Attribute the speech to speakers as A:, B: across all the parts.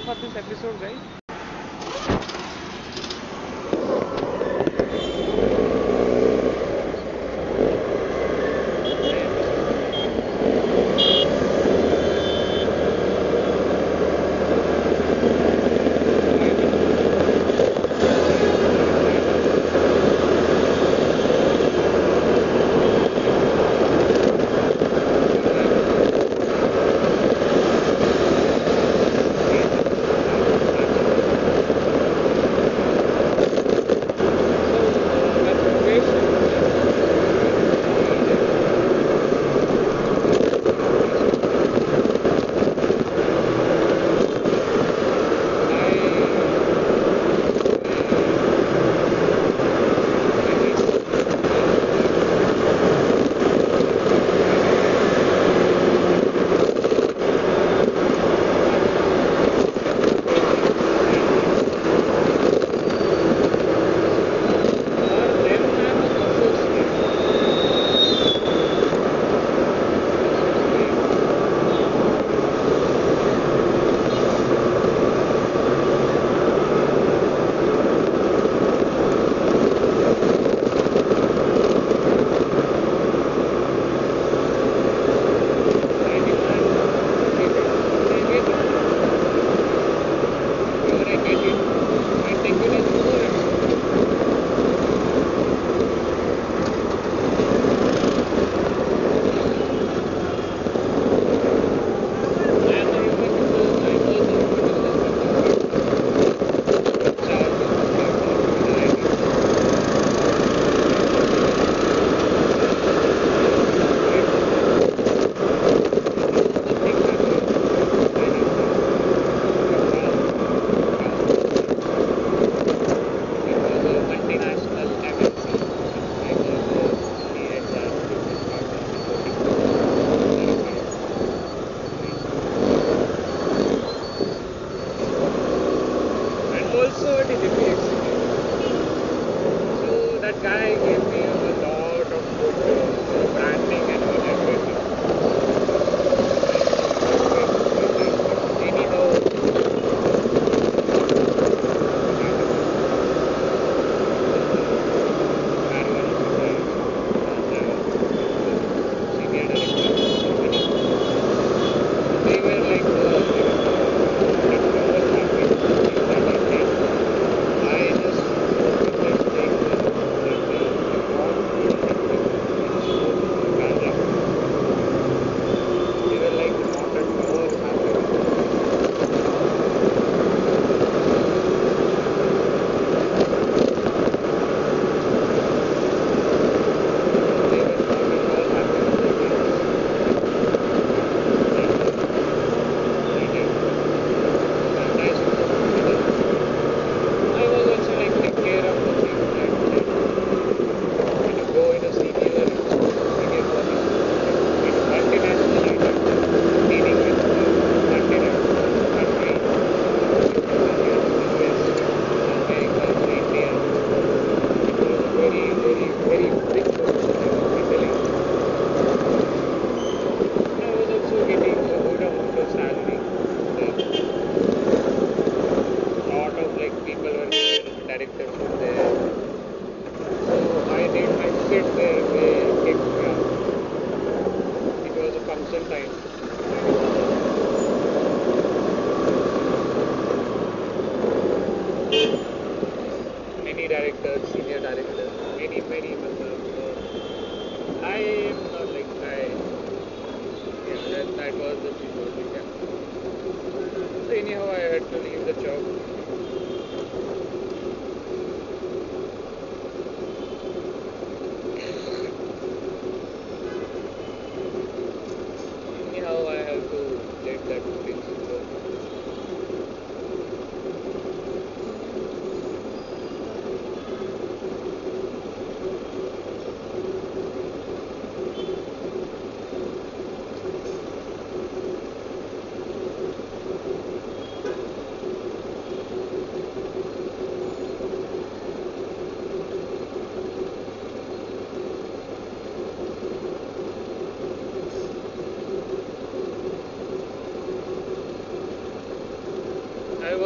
A: for this episode, guys.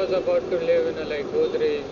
A: Was about to live in a like Godrej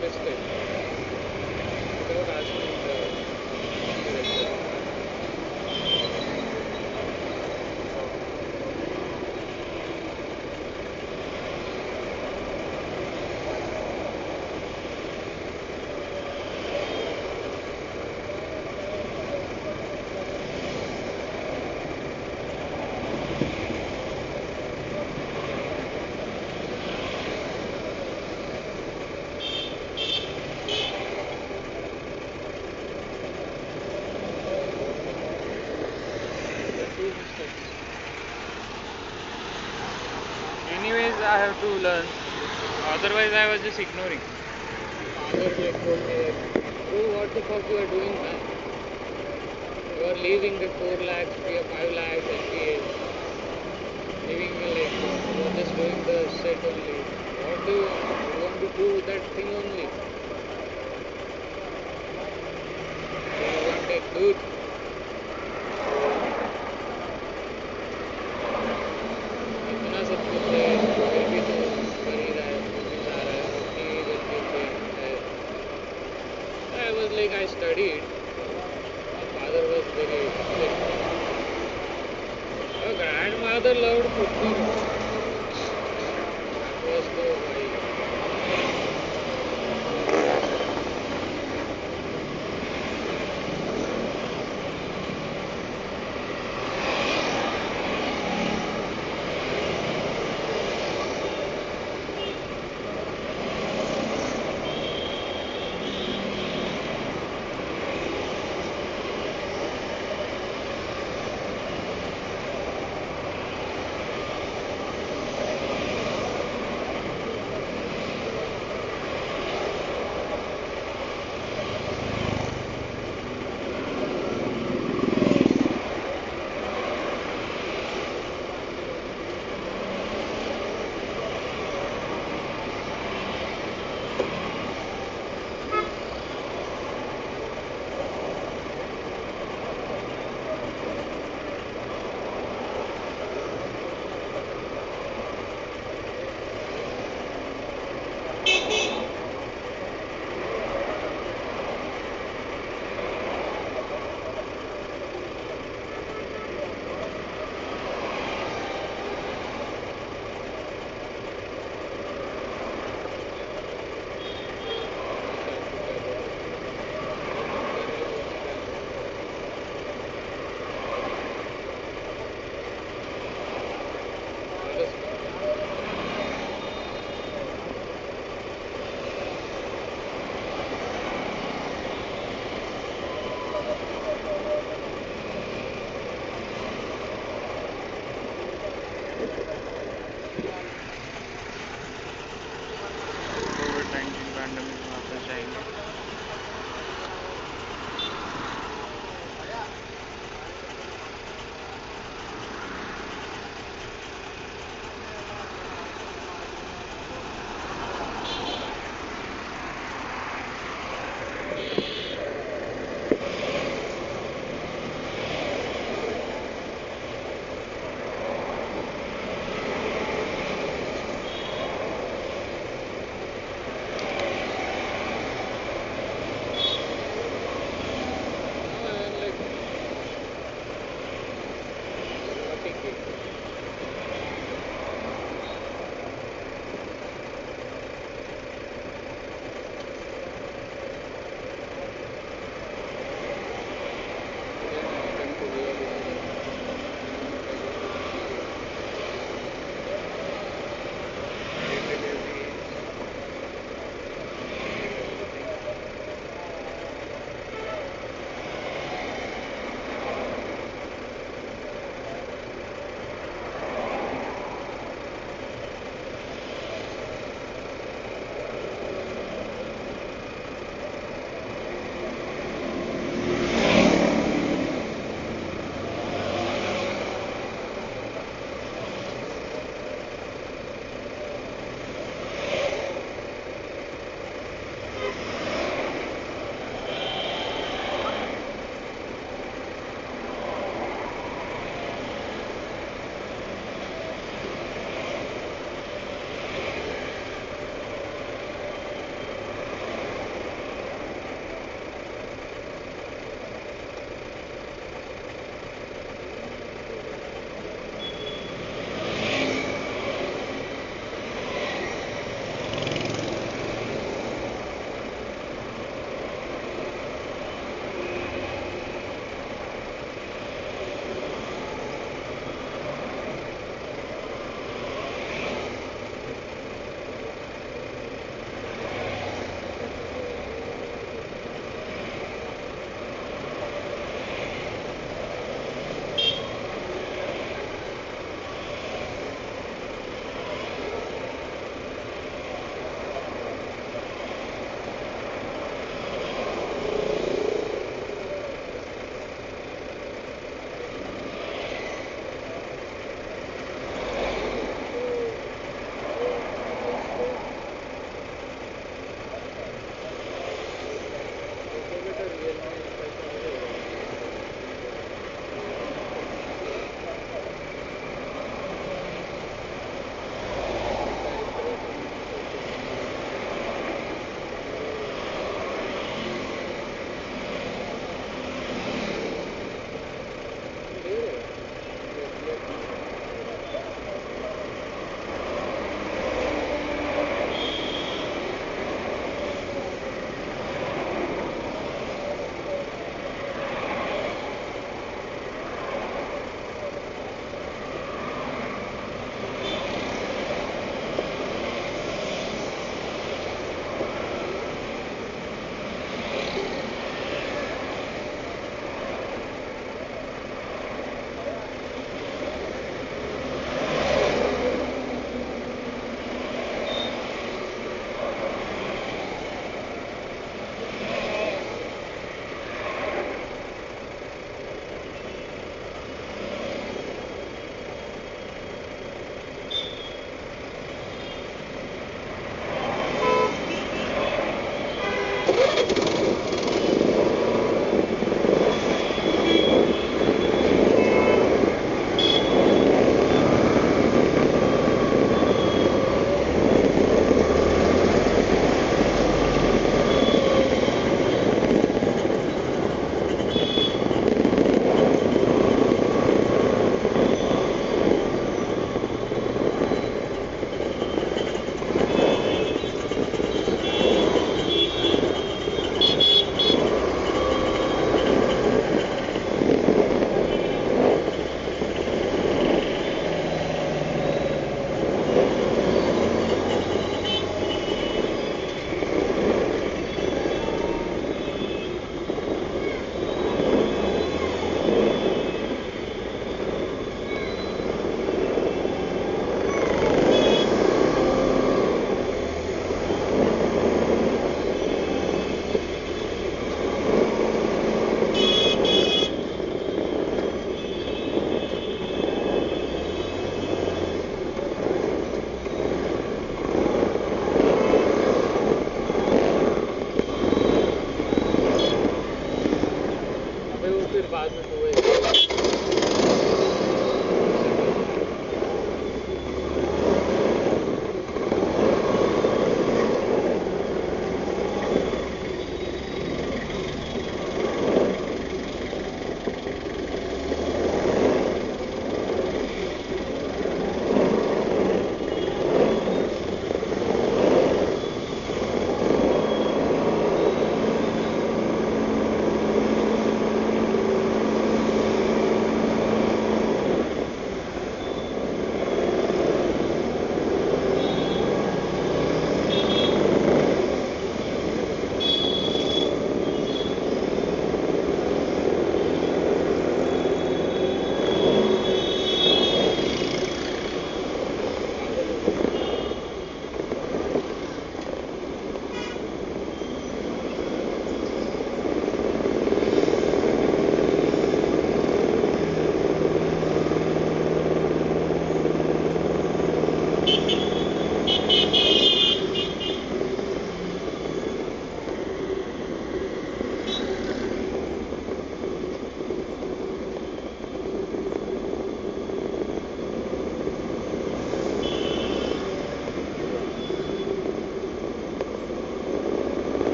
B: Davis. to learn. Otherwise, I was just ignoring.
A: Do what the fuck you are doing, man. You are leaving the 4 lakhs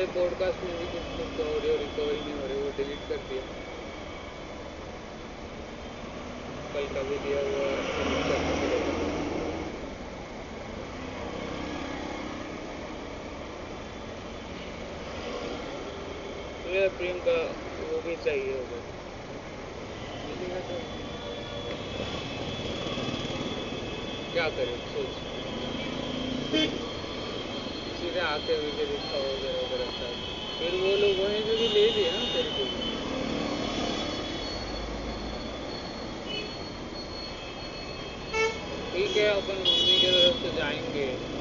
A: चले podcast में भी कुछ कुछ तो audio recovery नहीं हो रही, वो डिलीट कर दिया। कल का भी दिया हुआ पड़ेगा तो प्रियंका वो भी चाहिए होगा। क्या करें? सोच। सीधे आते हुए के दिखा वगैरह वगैरह सब फिर वो लोग वहीं से भी ले लिया ना तेरे को। ठीक है, अपन मम्मी के तरफ़ से जाएँगे।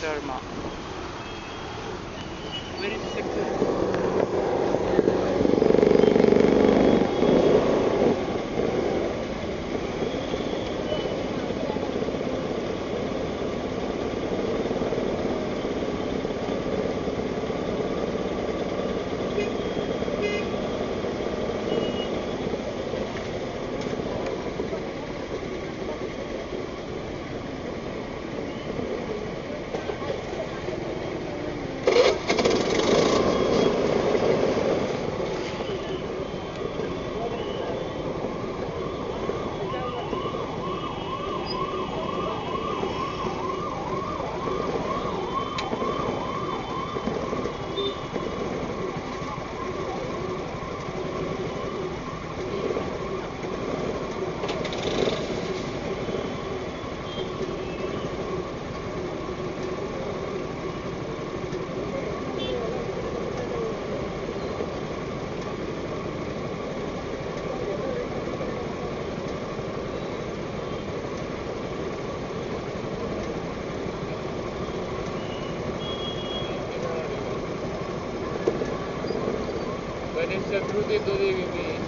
A: Normal. It's a fruity to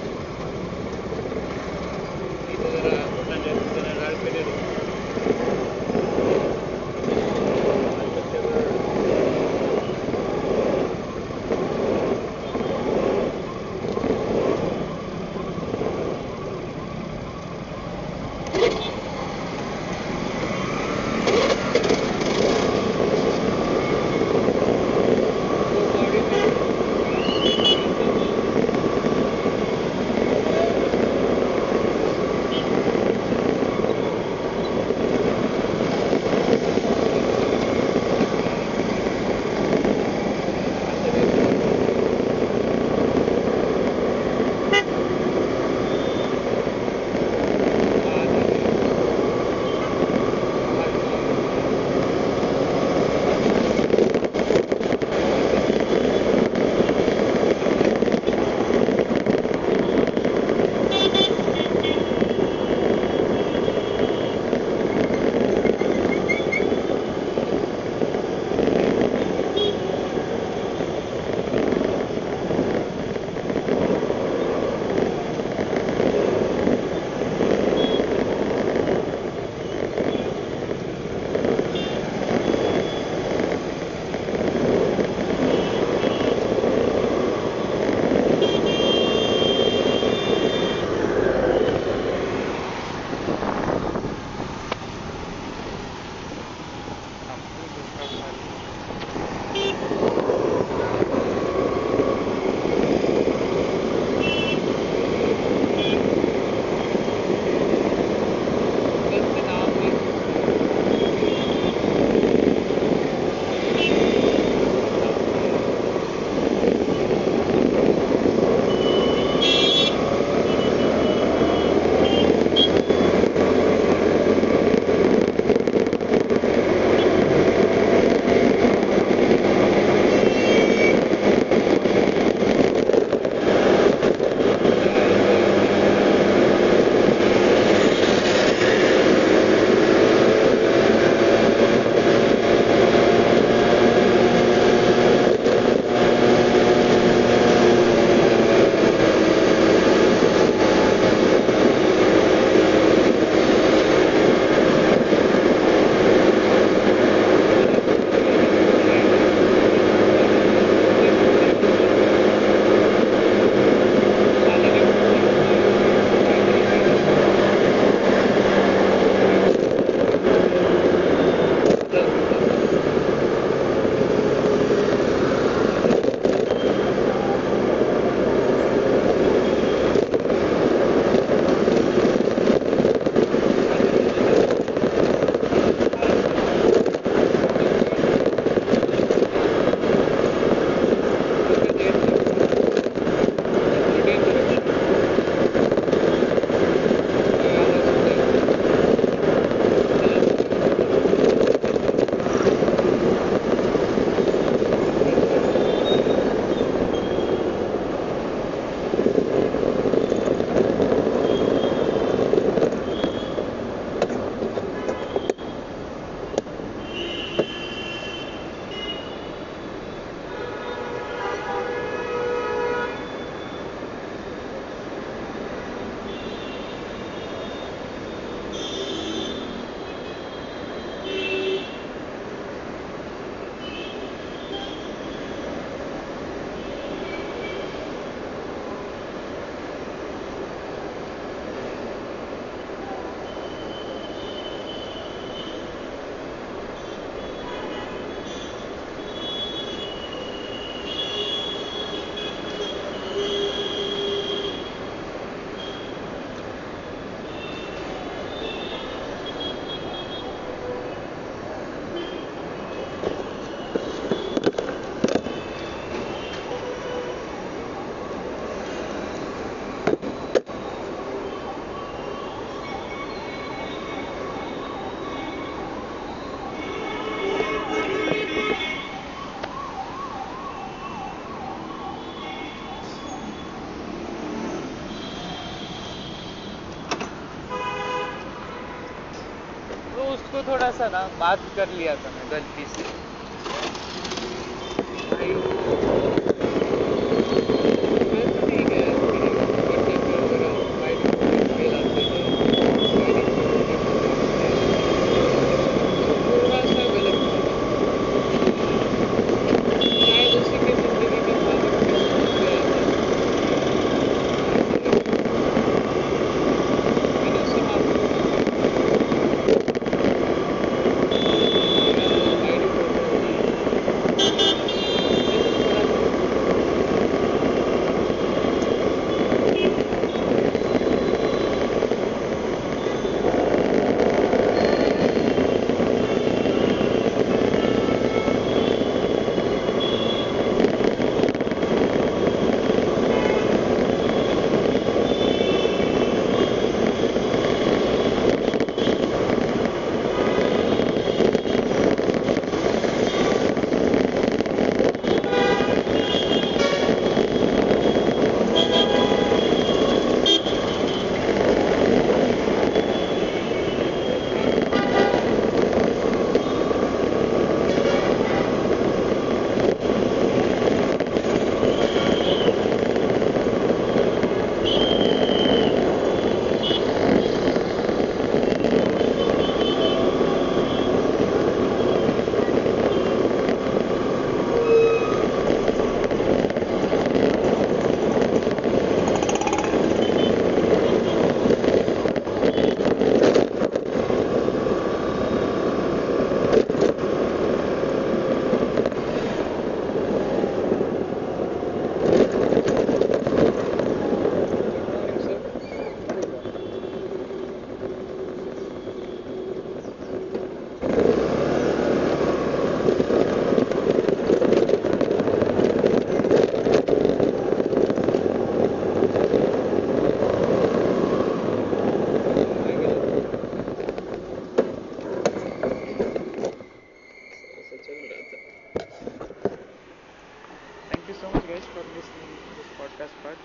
A: उसको थोड़ा सा ना बात कर लिया था मैं गलती से।